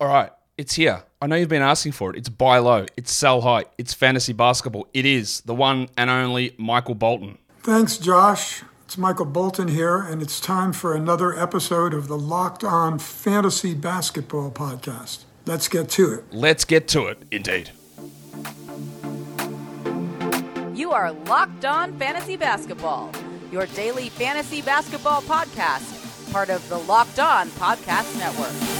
All right, it's here. I know you've been asking for it. It's buy low, it's sell high, it's fantasy basketball. It is the one and only Michael Bolton. Thanks, Josh. It's Michael Bolton here, and it's time for another episode of the Locked On Fantasy Basketball Podcast. Let's get to it. Let's get to it, indeed. You are Locked On Fantasy Basketball, your daily fantasy basketball podcast, part of the Locked On Podcast Network.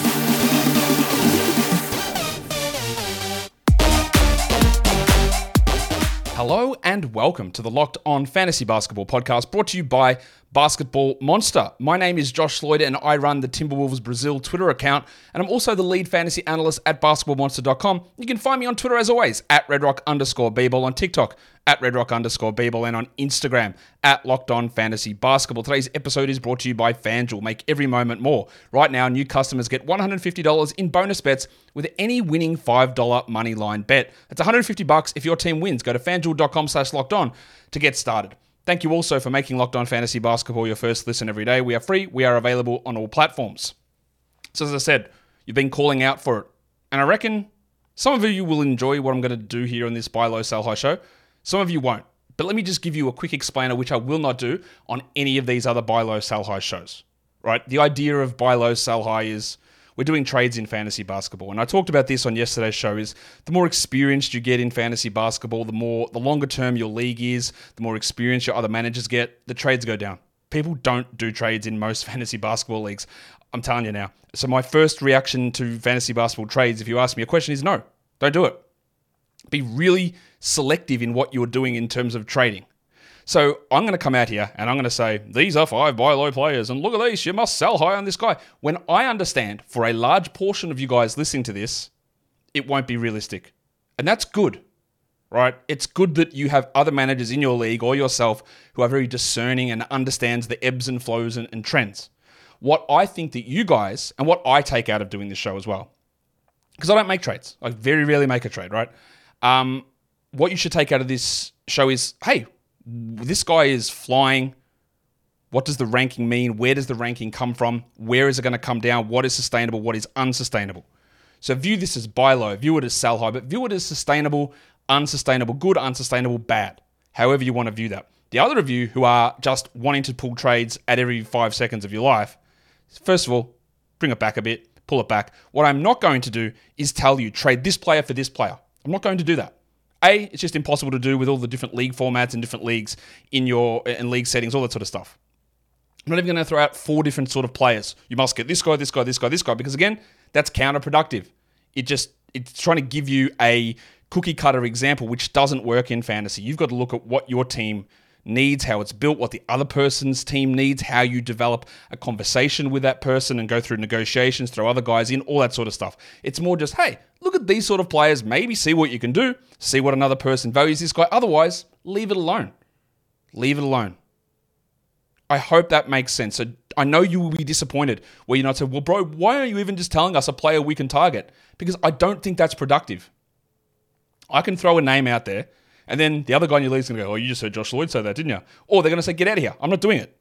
Hello and welcome to the Locked On Fantasy Basketball podcast brought to you by Basketball Monster. My name is Josh Lloyd and I run the Timberwolves Brazil Twitter account and I'm also the lead fantasy analyst at basketballmonster.com. You can find me on Twitter as always at redrock underscore on TikTok, at redrock underscore and on Instagram at Locked On Fantasy Basketball. Today's episode is brought to you by FanDuel. Make every moment more. Right now, new customers get $150 in bonus bets with any winning $5 money line bet. That's 150 bucks if your team wins. Go to fanduel.com slash locked on to get started. Thank you also for making Locked On Fantasy Basketball your first listen every day. We are free. We are available on all platforms. So, as I said, you've been calling out for it. And I reckon some of you will enjoy what I'm going to do here on this Buy Low Sell High show. Some of you won't. But let me just give you a quick explainer, which I will not do on any of these other Buy Low Sell High shows. Right? The idea of Buy Low Sell High is we're doing trades in fantasy basketball. And I talked about this on yesterday's show is the more experienced you get in fantasy basketball, the more the longer term your league is, the more experience your other managers get, the trades go down. People don't do trades in most fantasy basketball leagues. I'm telling you now. So my first reaction to fantasy basketball trades, if you ask me a question, is no. Don't do it. Be really selective in what you're doing in terms of trading. So I'm going to come out here and I'm going to say, these are five buy low players, and look at these, you must sell high on this guy. When I understand for a large portion of you guys listening to this, it won't be realistic. And that's good, right? It's good that you have other managers in your league or yourself who are very discerning and understands the ebbs and flows and, and trends. What I think that you guys, and what I take out of doing this show as well, because I don't make trades. I very rarely make a trade, right? Um, what you should take out of this show is, hey, this guy is flying. What does the ranking mean? Where does the ranking come from? Where is it going to come down? What is sustainable? What is unsustainable? So view this as buy low, view it as sell high, but view it as sustainable, unsustainable, good, unsustainable, bad. However you want to view that. The other of you who are just wanting to pull trades at every five seconds of your life, first of all, bring it back a bit, pull it back. What I'm not going to do is tell you trade this player for this player. I'm not going to do that. A, it's just impossible to do with all the different league formats and different leagues in your and league settings, all that sort of stuff. I'm not even going to throw out four different sort of players. You must get this guy, this guy, this guy, this guy, because again, that's counterproductive. It just it's trying to give you a cookie cutter example, which doesn't work in fantasy. You've got to look at what your team needs, how it's built, what the other person's team needs, how you develop a conversation with that person and go through negotiations, throw other guys in, all that sort of stuff. It's more just, hey, look at these sort of players, maybe see what you can do, see what another person values this guy. Otherwise, leave it alone. Leave it alone. I hope that makes sense. So I know you will be disappointed where you're not saying, well, bro, why are you even just telling us a player we can target? Because I don't think that's productive. I can throw a name out there and then the other guy in your league is going to go, oh, you just heard Josh Lloyd say that, didn't you? Or they're going to say, get out of here. I'm not doing it.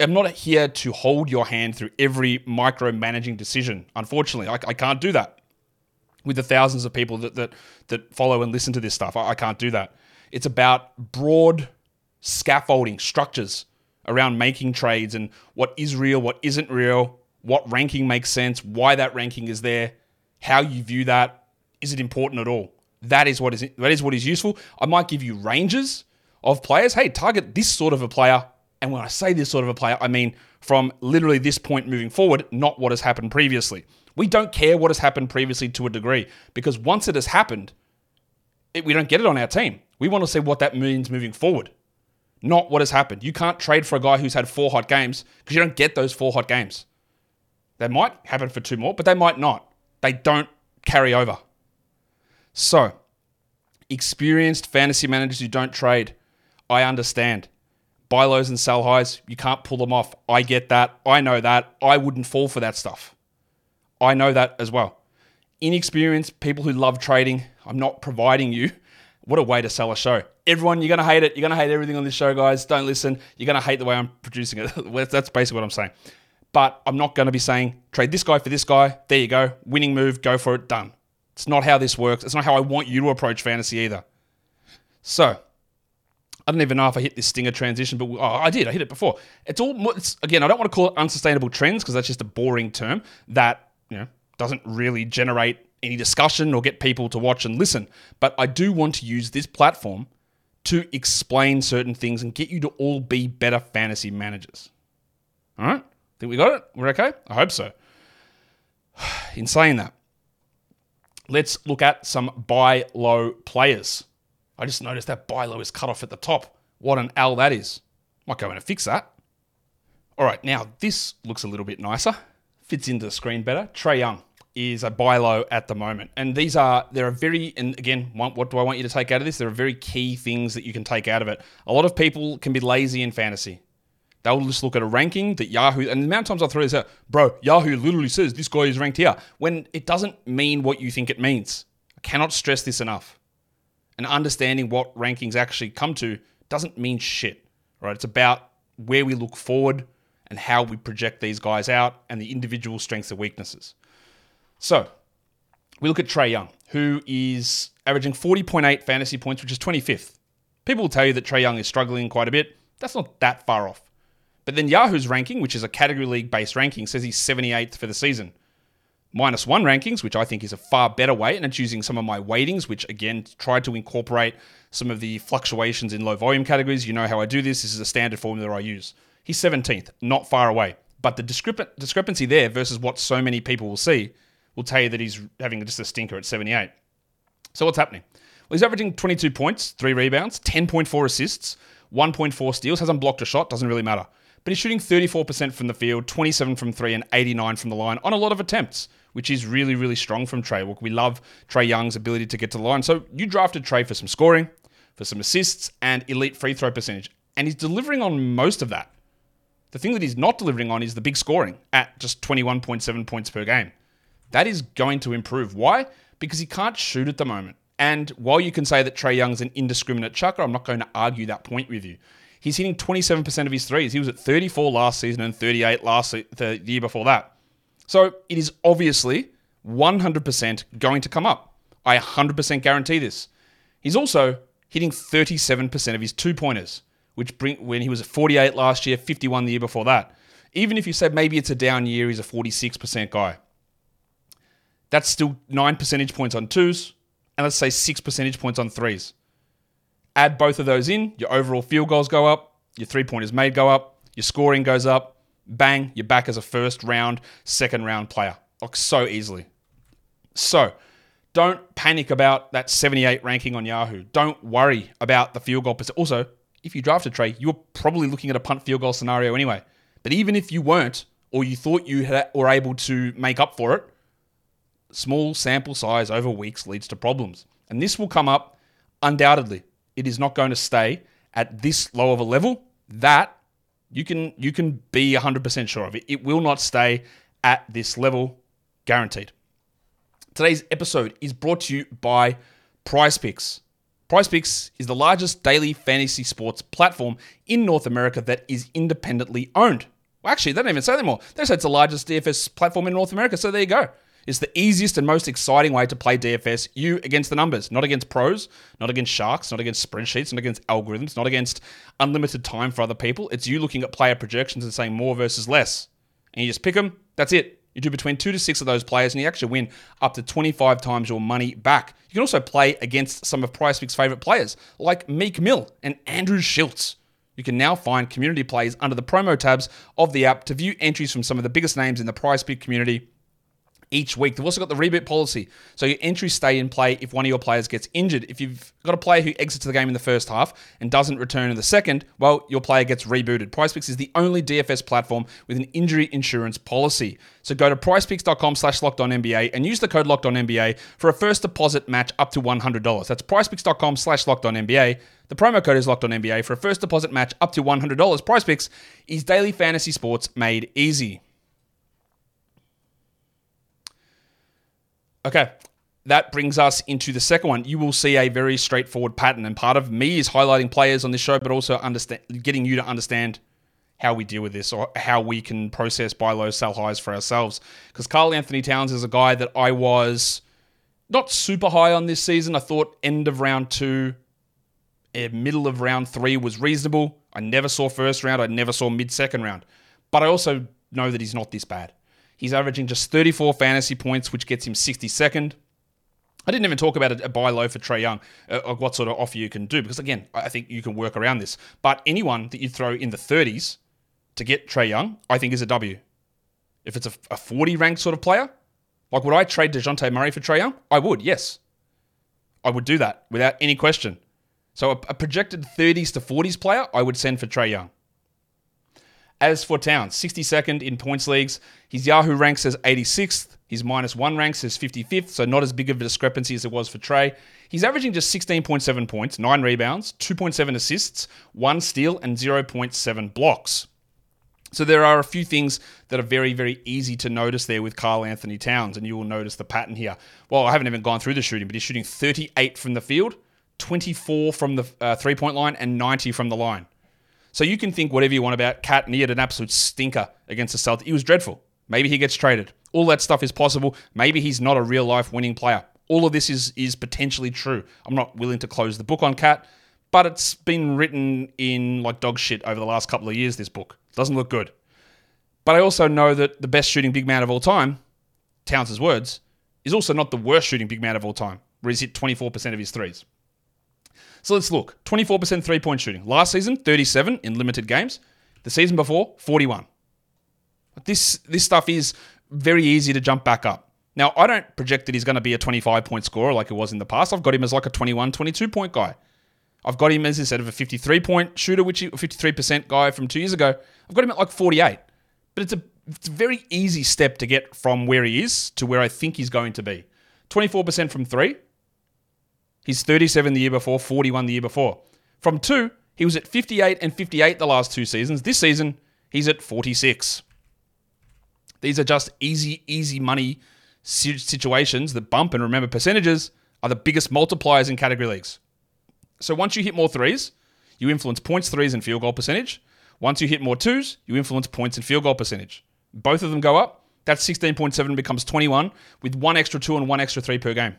I'm not here to hold your hand through every micromanaging decision. Unfortunately, I, I can't do that with the thousands of people that, that, that follow and listen to this stuff. I, I can't do that. It's about broad scaffolding structures around making trades and what is real, what isn't real, what ranking makes sense, why that ranking is there, how you view that. Is it important at all? That is what is that is what is useful. I might give you ranges of players. Hey, target this sort of a player. And when I say this sort of a player, I mean from literally this point moving forward, not what has happened previously. We don't care what has happened previously to a degree because once it has happened, it, we don't get it on our team. We want to see what that means moving forward, not what has happened. You can't trade for a guy who's had four hot games because you don't get those four hot games. They might happen for two more, but they might not. They don't carry over. So, experienced fantasy managers who don't trade, I understand. Buy lows and sell highs, you can't pull them off. I get that. I know that. I wouldn't fall for that stuff. I know that as well. Inexperienced people who love trading, I'm not providing you. What a way to sell a show. Everyone, you're going to hate it. You're going to hate everything on this show, guys. Don't listen. You're going to hate the way I'm producing it. That's basically what I'm saying. but I'm not going to be saying trade this guy for this guy. There you go. Winning move, go for it, done. It's not how this works. It's not how I want you to approach fantasy either. So, I don't even know if I hit this stinger transition, but oh, I did. I hit it before. It's all it's, again. I don't want to call it unsustainable trends because that's just a boring term that you know doesn't really generate any discussion or get people to watch and listen. But I do want to use this platform to explain certain things and get you to all be better fantasy managers. All right, think we got it. We're okay. I hope so. In saying that, let's look at some buy low players. I just noticed that buy low is cut off at the top. What an L that is. Might go in and fix that. All right, now this looks a little bit nicer. Fits into the screen better. Trae Young is a buy low at the moment. And these are, there are very, and again, what do I want you to take out of this? There are very key things that you can take out of it. A lot of people can be lazy in fantasy. They'll just look at a ranking that Yahoo, and the amount of times I throw this out, bro, Yahoo literally says this guy is ranked here, when it doesn't mean what you think it means. I cannot stress this enough and understanding what rankings actually come to doesn't mean shit, right? It's about where we look forward and how we project these guys out and the individual strengths and weaknesses. So, we look at Trae Young, who is averaging 40.8 fantasy points, which is 25th. People will tell you that Trae Young is struggling quite a bit. That's not that far off. But then Yahoo's ranking, which is a category league based ranking, says he's 78th for the season minus one rankings, which I think is a far better way. And it's using some of my weightings, which again tried to incorporate some of the fluctuations in low volume categories. You know how I do this. This is a standard formula I use. He's 17th, not far away. But the discrepancy there versus what so many people will see will tell you that he's having just a stinker at 78. So what's happening? Well, he's averaging 22 points, three rebounds, 10.4 assists, 1.4 steals, hasn't blocked a shot, doesn't really matter. But he's shooting 34% from the field, 27 from three, and 89 from the line on a lot of attempts which is really, really strong from Trae. We love Trae Young's ability to get to the line. So you drafted Trae for some scoring, for some assists, and elite free throw percentage. And he's delivering on most of that. The thing that he's not delivering on is the big scoring at just 21.7 points per game. That is going to improve. Why? Because he can't shoot at the moment. And while you can say that Trae Young's an indiscriminate chucker, I'm not going to argue that point with you. He's hitting 27% of his threes. He was at 34 last season and 38 last the year before that. So it is obviously 100% going to come up. I 100% guarantee this. He's also hitting 37% of his two pointers, which bring when he was at 48 last year, 51 the year before that. Even if you said maybe it's a down year, he's a 46% guy. That's still 9 percentage points on twos, and let's say 6 percentage points on threes. Add both of those in, your overall field goals go up, your three pointers made go up, your scoring goes up, bang, you're back as a first round, second round player. Like so easily. So don't panic about that 78 ranking on Yahoo. Don't worry about the field goal. Also, if you drafted Trae, you're probably looking at a punt field goal scenario anyway. But even if you weren't, or you thought you had, were able to make up for it, small sample size over weeks leads to problems. And this will come up undoubtedly. It is not going to stay at this low of a level. That you can you can be 100% sure of it. It will not stay at this level, guaranteed. Today's episode is brought to you by PrizePicks. Price Picks is the largest daily fantasy sports platform in North America that is independently owned. Well, actually, they don't even say that anymore. They say it's the largest DFS platform in North America, so there you go. It's the easiest and most exciting way to play DFS. You against the numbers, not against pros, not against sharks, not against spreadsheets, not against algorithms, not against unlimited time for other people. It's you looking at player projections and saying more versus less. And you just pick them, that's it. You do between two to six of those players, and you actually win up to 25 times your money back. You can also play against some of PrizePicks' favorite players, like Meek Mill and Andrew Schultz. You can now find community plays under the promo tabs of the app to view entries from some of the biggest names in the PrizePick community each week. They've also got the reboot policy. So your entries stay in play if one of your players gets injured. If you've got a player who exits the game in the first half and doesn't return in the second, well, your player gets rebooted. PrizePicks is the only DFS platform with an injury insurance policy. So go to prizepicks.com slash locked NBA and use the code locked on NBA for a first deposit match up to $100. That's prizepicks.com slash locked on NBA. The promo code is locked on NBA for a first deposit match up to $100. PrizePicks is daily fantasy sports made easy. Okay, that brings us into the second one. You will see a very straightforward pattern, and part of me is highlighting players on this show, but also understand, getting you to understand how we deal with this or how we can process buy low, sell highs for ourselves. Because Karl Anthony Towns is a guy that I was not super high on this season. I thought end of round two, eh, middle of round three was reasonable. I never saw first round. I never saw mid second round. But I also know that he's not this bad. He's averaging just 34 fantasy points, which gets him 62nd. I didn't even talk about a, buy low for Trae Young, uh, of what sort of offer you can do, because again, I think you can work around this. But anyone that you throw in the 30s to get Trae Young, I think is a W. If it's a, a 40 ranked sort of player, like would I trade Dejounte Murray for Trae Young? I would, yes. I would do that without any question. So a, a projected 30s to 40s player, I would send for Trae Young. As for Towns, 62nd in points leagues. His Yahoo ranks as 86th. His minus one ranks as 55th, so not as big of a discrepancy as it was for Trae. He's averaging just 16.7 points, 9 rebounds, 2.7 assists, 1 steal, and 0.7 blocks. So there are a few things that are very, very easy to notice there with Karl Anthony Towns, and you will notice the pattern here. Well, I haven't even gone through the shooting, but he's shooting 38 from the field, 24 from the uh, three point line, and 90 from the line. So you can think whatever you want about KAT, and he had an absolute stinker against the Celtics. He was dreadful. Maybe he gets traded. All that stuff is possible. Maybe he's not a real life winning player. All of this is is potentially true. I'm not willing to close the book on KAT, but it's been written in like dog shit over the last couple of years. This book doesn't look good. But I also know that the best shooting big man of all time, Towns' words, is also not the worst shooting big man of all time, where he's hit 24% of his threes. So let's look. 24% three point shooting. Last season, 37 in limited games. The season before, 41. This this stuff is very easy to jump back up. Now, I don't project that he's going to be a 25 point scorer like it was in the past. I've got him as like a 21, 22 point guy. I've got him as instead of a 53 point shooter, which he, 53% guy from two years ago, I've got him at like 48. But it's a it's a very easy step to get from where he is to where I think he's going to be. 24% from three. He's 37 the year before, 41 the year before. From two, he was at 58 and 58 the last two seasons. This season, he's at 46. These are just easy, easy money situations that bump. And remember, percentages are the biggest multipliers in category leagues. So once you hit more threes, you influence points, threes, and field goal percentage. Once you hit more twos, you influence points and field goal percentage. Both of them go up. That 16.7 becomes 21 with one extra two and one extra three per game.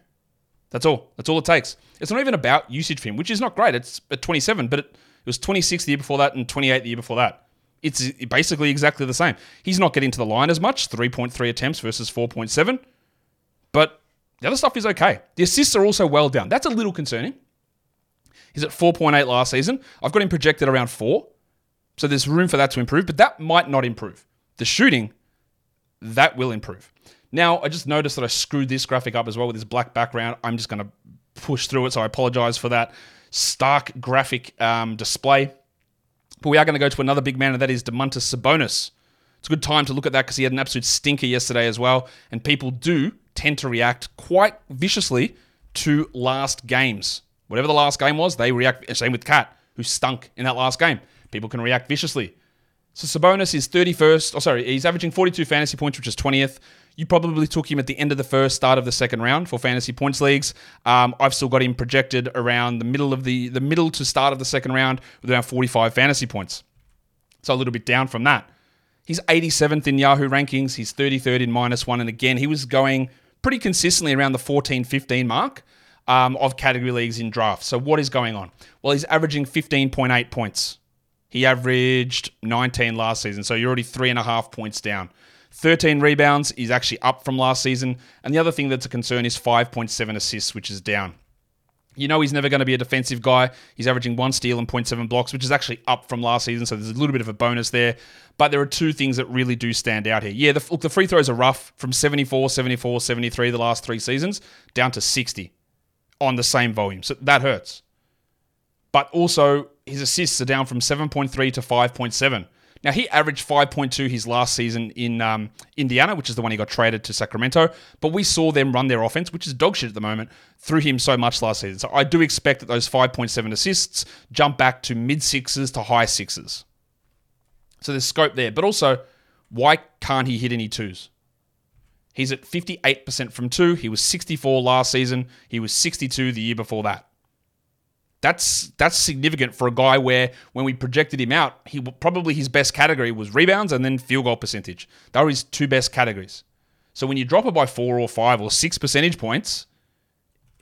That's all. That's all it takes. It's not even about usage for him, which is not great. It's at 27, but it, it was 26 the year before that and 28 the year before that. It's basically exactly the same. He's not getting to the line as much, 3.3 attempts versus 4.7, but the other stuff is okay. The assists are also well down. That's a little concerning. He's at 4.8 last season. I've got him projected around 4. So there's room for that to improve, but that might not improve. The shooting, that will improve. Now, I just noticed that I screwed this graphic up as well with this black background. I'm just going to push through it, so I apologize for that stark graphic um, display. But we are going to go to another big man, and that is Domantas Sabonis. It's a good time to look at that because he had an absolute stinker yesterday as well, and people do tend to react quite viciously to last games. Whatever the last game was, they react. Same with KAT, who stunk in that last game. People can react viciously. So Sabonis is 31st. Oh, sorry, he's averaging 42 fantasy points, which is 20th. You probably took him at the end of the first, start of the second round for fantasy points leagues. Um, I've still got him projected around the middle of the the middle to start of the second round with around 45 fantasy points. So a little bit down from that. He's 87th in Yahoo rankings. He's 33rd in minus one, and again he was going pretty consistently around the 14, 15 mark. Um, of category leagues in drafts. So, what is going on? Well, he's averaging 15.8 points. He averaged 19 last season, so you're already three and a half points down. 13 rebounds is actually up from last season. And the other thing that's a concern is 5.7 assists, which is down. You know he's never going to be a defensive guy. He's averaging one steal and 0.7 blocks, which is actually up from last season. So there's a little bit of a bonus there. But there are two things that really do stand out here. Yeah, the, look, the free throws are rough from 74, 74, 73 the last three seasons down to 60 on the same volume. So that hurts. But also, his assists are down from 7.3 to 5.7. Now, he averaged 5.2 his last season in um, Indiana, which is the one he got traded to Sacramento. But we saw them run their offense, which is dog shit at the moment, through him so much last season. So I do expect that those 5.7 assists jump back to mid sixes to high sixes. So there's scope there. But also, why can't he hit any twos? He's at 58% from two. He was 64 last season. He was 62 the year before that. That's that's significant for a guy where when we projected him out, he probably his best category was rebounds and then field goal percentage. They were his two best categories. So when you drop it by four or five or six percentage points,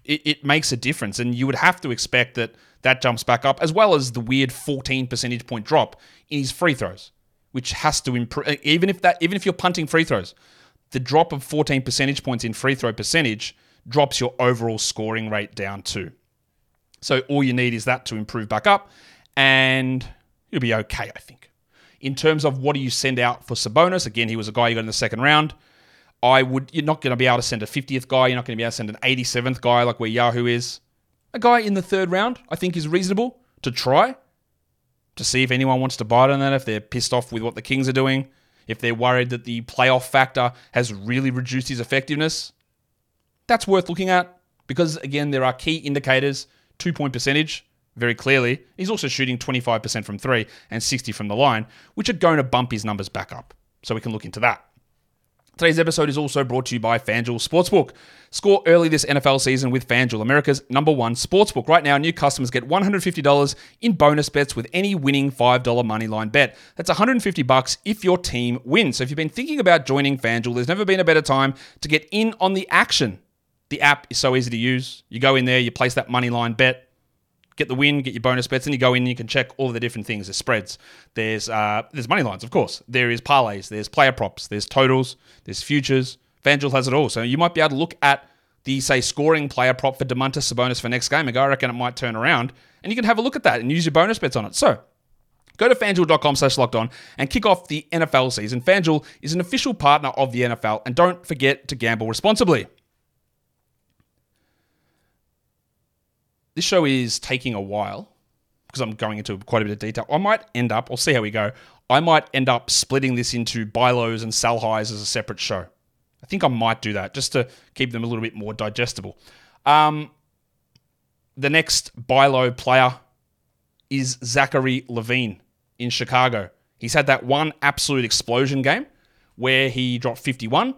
it, it makes a difference, and you would have to expect that that jumps back up, as well as the weird 14 percentage point drop in his free throws, which has to improve. Even if that, even if you're punting free throws, the drop of 14 percentage points in free throw percentage drops your overall scoring rate down too. So all you need is that to improve back up, and you'll be okay, I think. In terms of what do you send out for Sabonis, again, he was a guy you got in the second round. I would you're not going to be able to send a 50th guy, you're not going to be able to send an 87th guy like where Yahoo is. A guy in the third round, I think is reasonable to try to see if anyone wants to bite on that if they're pissed off with what the Kings are doing, if they're worried that the playoff factor has really reduced his effectiveness. That's worth looking at because again there are key indicators, two point percentage very clearly. He's also shooting 25% from 3 and 60 from the line, which are going to bump his numbers back up. So we can look into that. Today's episode is also brought to you by FanDuel Sportsbook. Score early this NFL season with FanDuel, America's number one sportsbook. Right now, new customers get $150 in bonus bets with any winning $5 moneyline bet. That's 150 bucks if your team wins. So if you've been thinking about joining FanDuel, there's never been a better time to get in on the action. The app is so easy to use. You go in there, you place that moneyline bet, get the win, get your bonus bets, and you go in and you can check all the different things. There's spreads, there's uh, there's money lines, of course. There is parlays, there's player props, there's totals, there's futures. FanDuel has it all. So you might be able to look at the say scoring player prop for Domantas Sabonis for next game I reckon it might turn around, and you can have a look at that and use your bonus bets on it. So Go to fanduel.com slash locked on and kick off the NFL season. FanDuel is an official partner of the NFL, and don't forget to gamble responsibly. This show is taking a while because I'm going into quite a bit of detail. I might end up, I'll see how we go. I might end up splitting this into buy lows and sell highs as a separate show. I think I might do that just to keep them a little bit more digestible. Um, the next buy low player is Zachary LaVine in Chicago. He's had that one absolute explosion game where he dropped 51.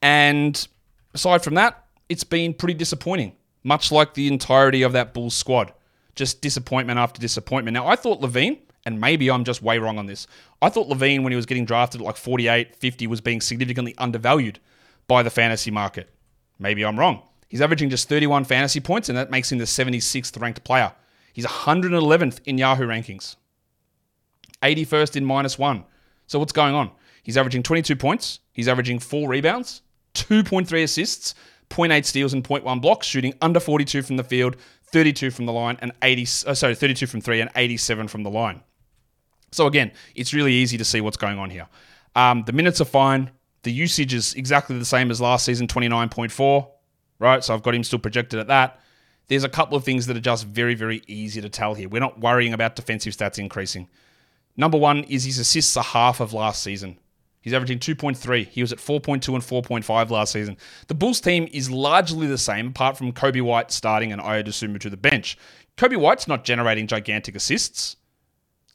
And aside from that, it's been pretty disappointing much like the entirety of that Bulls squad. Just disappointment after disappointment. Now, I thought LaVine, and maybe I'm just way wrong on this, I thought LaVine, when he was getting drafted at like 48, 50, was being significantly undervalued by the fantasy market. Maybe I'm wrong. He's averaging just 31 fantasy points, and that makes him the 76th ranked player. He's 111th in Yahoo rankings, 81st in minus one. So what's going on? He's averaging 22 points. He's averaging four rebounds, 2.3 assists, 0.8 steals and 0.1 blocks, shooting under 42 from the field, 32 from the line, and 80. Uh, sorry, 32 from three and 87 from the line. So again, it's really easy to see what's going on here. Um, the minutes are fine. The usage is exactly the same as last season, 29.4. Right, so I've got him still projected at that. There's a couple of things that are just very, very easy to tell here. We're not worrying about defensive stats increasing. Number one is his assists are half of last season. He's averaging 2.3. He was at 4.2 and 4.5 last season. The Bulls team is largely the same, apart from Coby White starting and Ayo Dosunmu to the bench. Coby White's not generating gigantic assists.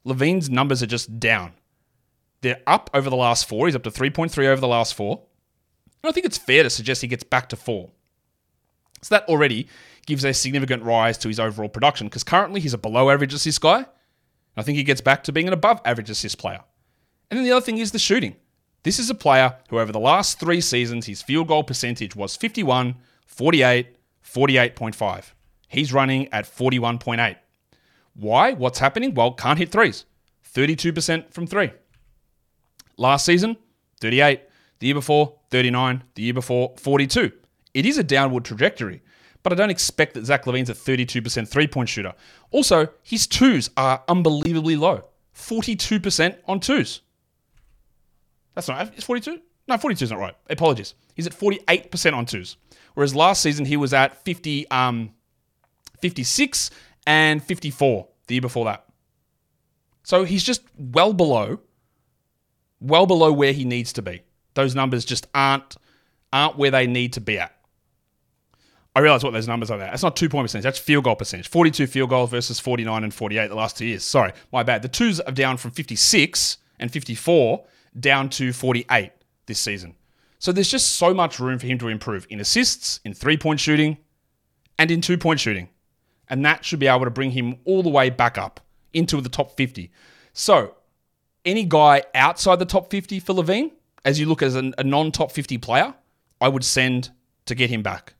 LaVine's numbers are just down. They're up over the last four. He's up to 3.3 over the last four. And I think it's fair to suggest he gets back to four. So that already gives a significant rise to his overall production because currently he's a below average assist guy. I think he gets back to being an above average assist player. And then the other thing is the shooting. This is a player who, over the last three seasons, his field goal percentage was 51, 48, 48.5. He's running at 41.8. Why? What's happening? Well, can't hit threes. 32% from three. Last season, 38. The year before, 39. The year before, 42. It is a downward trajectory, but I don't expect that Zach LaVine's a 32% three point shooter. Also, his twos are unbelievably low 42% on twos. That's not. It's 42. No, 42 is not right. Apologies. He's at 48% on twos, whereas last season he was at 50, um, 56 and 54 the year before that. So he's just well below, well below where he needs to be. Those numbers just aren't aren't where they need to be at. I realize what those numbers are there. That's not two point percentage. That's field goal percentage. 42 field goals versus 49 and 48 the last two years. Sorry, my bad. The twos are down from 56 and 54 down to 48 this season. So there's just so much room for him to improve in assists, in three point shooting, and in two point shooting. And that should be able to bring him all the way back up into the top 50. So, any guy outside the top 50 for LaVine, as you look as a, a non top 50 player, I would send to get him back.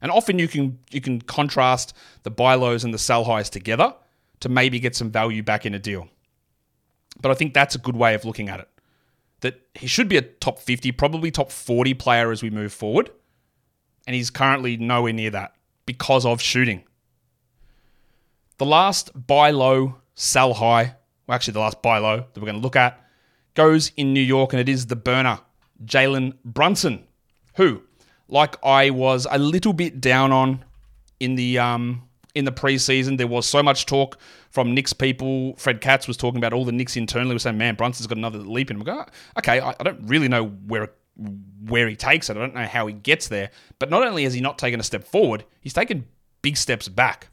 And often you can you can contrast the buy lows and the sell highs together to maybe get some value back in a deal. But I think that's a good way of looking at it. That he should be a top 50, probably top 40 player as we move forward. And he's currently nowhere near that because of shooting. The last buy low, sell high, well, actually, the last buy low that we're going to look at goes in New York, and it is the burner, Jalen Brunson, who, like I was a little bit down on in the um, in the preseason. There was so much talk from Knicks people. Fred Katz was talking about all the Knicks internally. were saying, "Man, Brunson's got another leap in him." I go, ah, okay, I, I don't really know where where he takes it. I don't know how he gets there. But not only has he not taken a step forward, he's taken big steps back.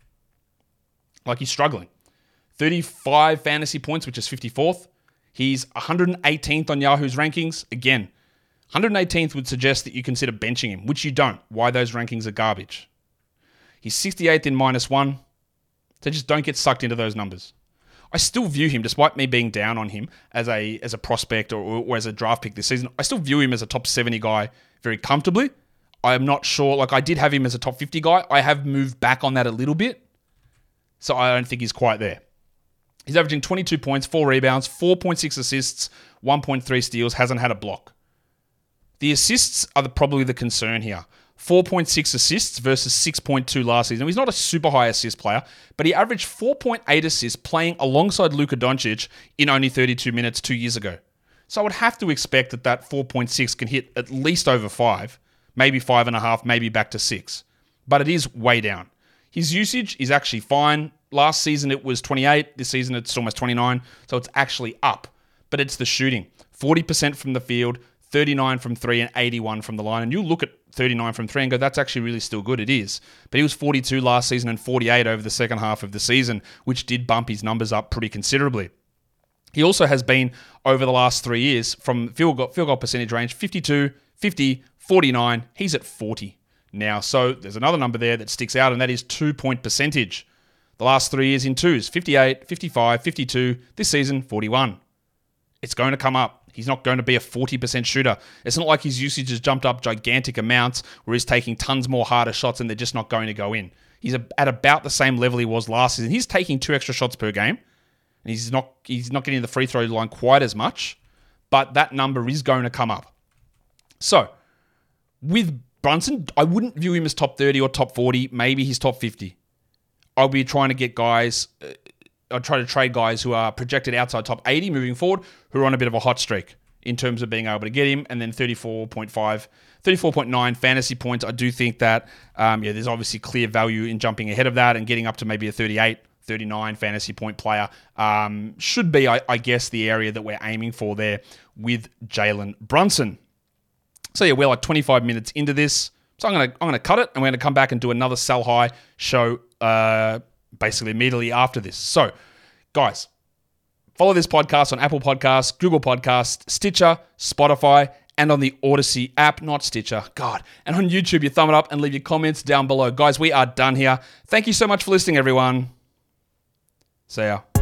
Like he's struggling. 35 fantasy points, which is 54th. He's 118th on Yahoo's rankings. Again, 118th would suggest that you consider benching him, which you don't. Why those rankings are garbage. He's 68th in minus one. So just don't get sucked into those numbers. I still view him, despite me being down on him as a as a prospect or, or as a draft pick this season. I still view him as a top 70 guy very comfortably. I am not sure. Like I did have him as a top 50 guy. I have moved back on that a little bit. So I don't think he's quite there. He's averaging 22 points, 4 rebounds, 4.6 assists, 1.3 steals, hasn't had a block. The assists are the, probably the concern here. 4.6 assists versus 6.2 last season. He's not a super high assist player, but he averaged 4.8 assists playing alongside Luka Doncic in only 32 minutes two years ago. So I would have to expect that that 4.6 can hit at least over 5, maybe 5.5, maybe back to 6. But it is way down. His usage is actually fine. Last season it was 28. This season it's almost 29. So it's actually up. But it's the shooting 40% from the field, 39 from three, and 81 from the line. And you look at 39 from three and go, that's actually really still good. It is. But he was 42 last season and 48 over the second half of the season, which did bump his numbers up pretty considerably. He also has been over the last three years from field goal, field goal percentage range 52, 50, 49. He's at 40 now. So there's another number there that sticks out, and that is two point percentage. The last three years in twos 58, 55, 52. This season, 41. It's going to come up. He's not going to be a 40% shooter. It's not like his usage has jumped up gigantic amounts where he's taking tons more harder shots and they're just not going to go in. He's at about the same level he was last season. He's taking two extra shots per game. And he's not he's not getting the free throw line quite as much, but that number is going to come up. So, with Brunson, I wouldn't view him as top 30 or top 40, maybe he's top 50. I'll be trying to get guys uh, I try to trade guys who are projected outside top 80 moving forward, who are on a bit of a hot streak in terms of being able to get him. And then 34.5, 34.9 fantasy points. I do think that, um, yeah, there's obviously clear value in jumping ahead of that and getting up to maybe a 38, 39 fantasy point player. Um, should be, I, I guess, the area that we're aiming for there with Jalen Brunson. So yeah, we're like 25 minutes into this. So I'm gonna I'm gonna cut it, and we're gonna come back and do another sell high show. Uh, basically immediately after this. So, guys, follow this podcast on Apple Podcasts, Google Podcasts, Stitcher, Spotify, and on the Audacy app, not Stitcher. God. And on YouTube, you thumb it up and leave your comments down below. Guys, we are done here. Thank you so much for listening, everyone. See ya.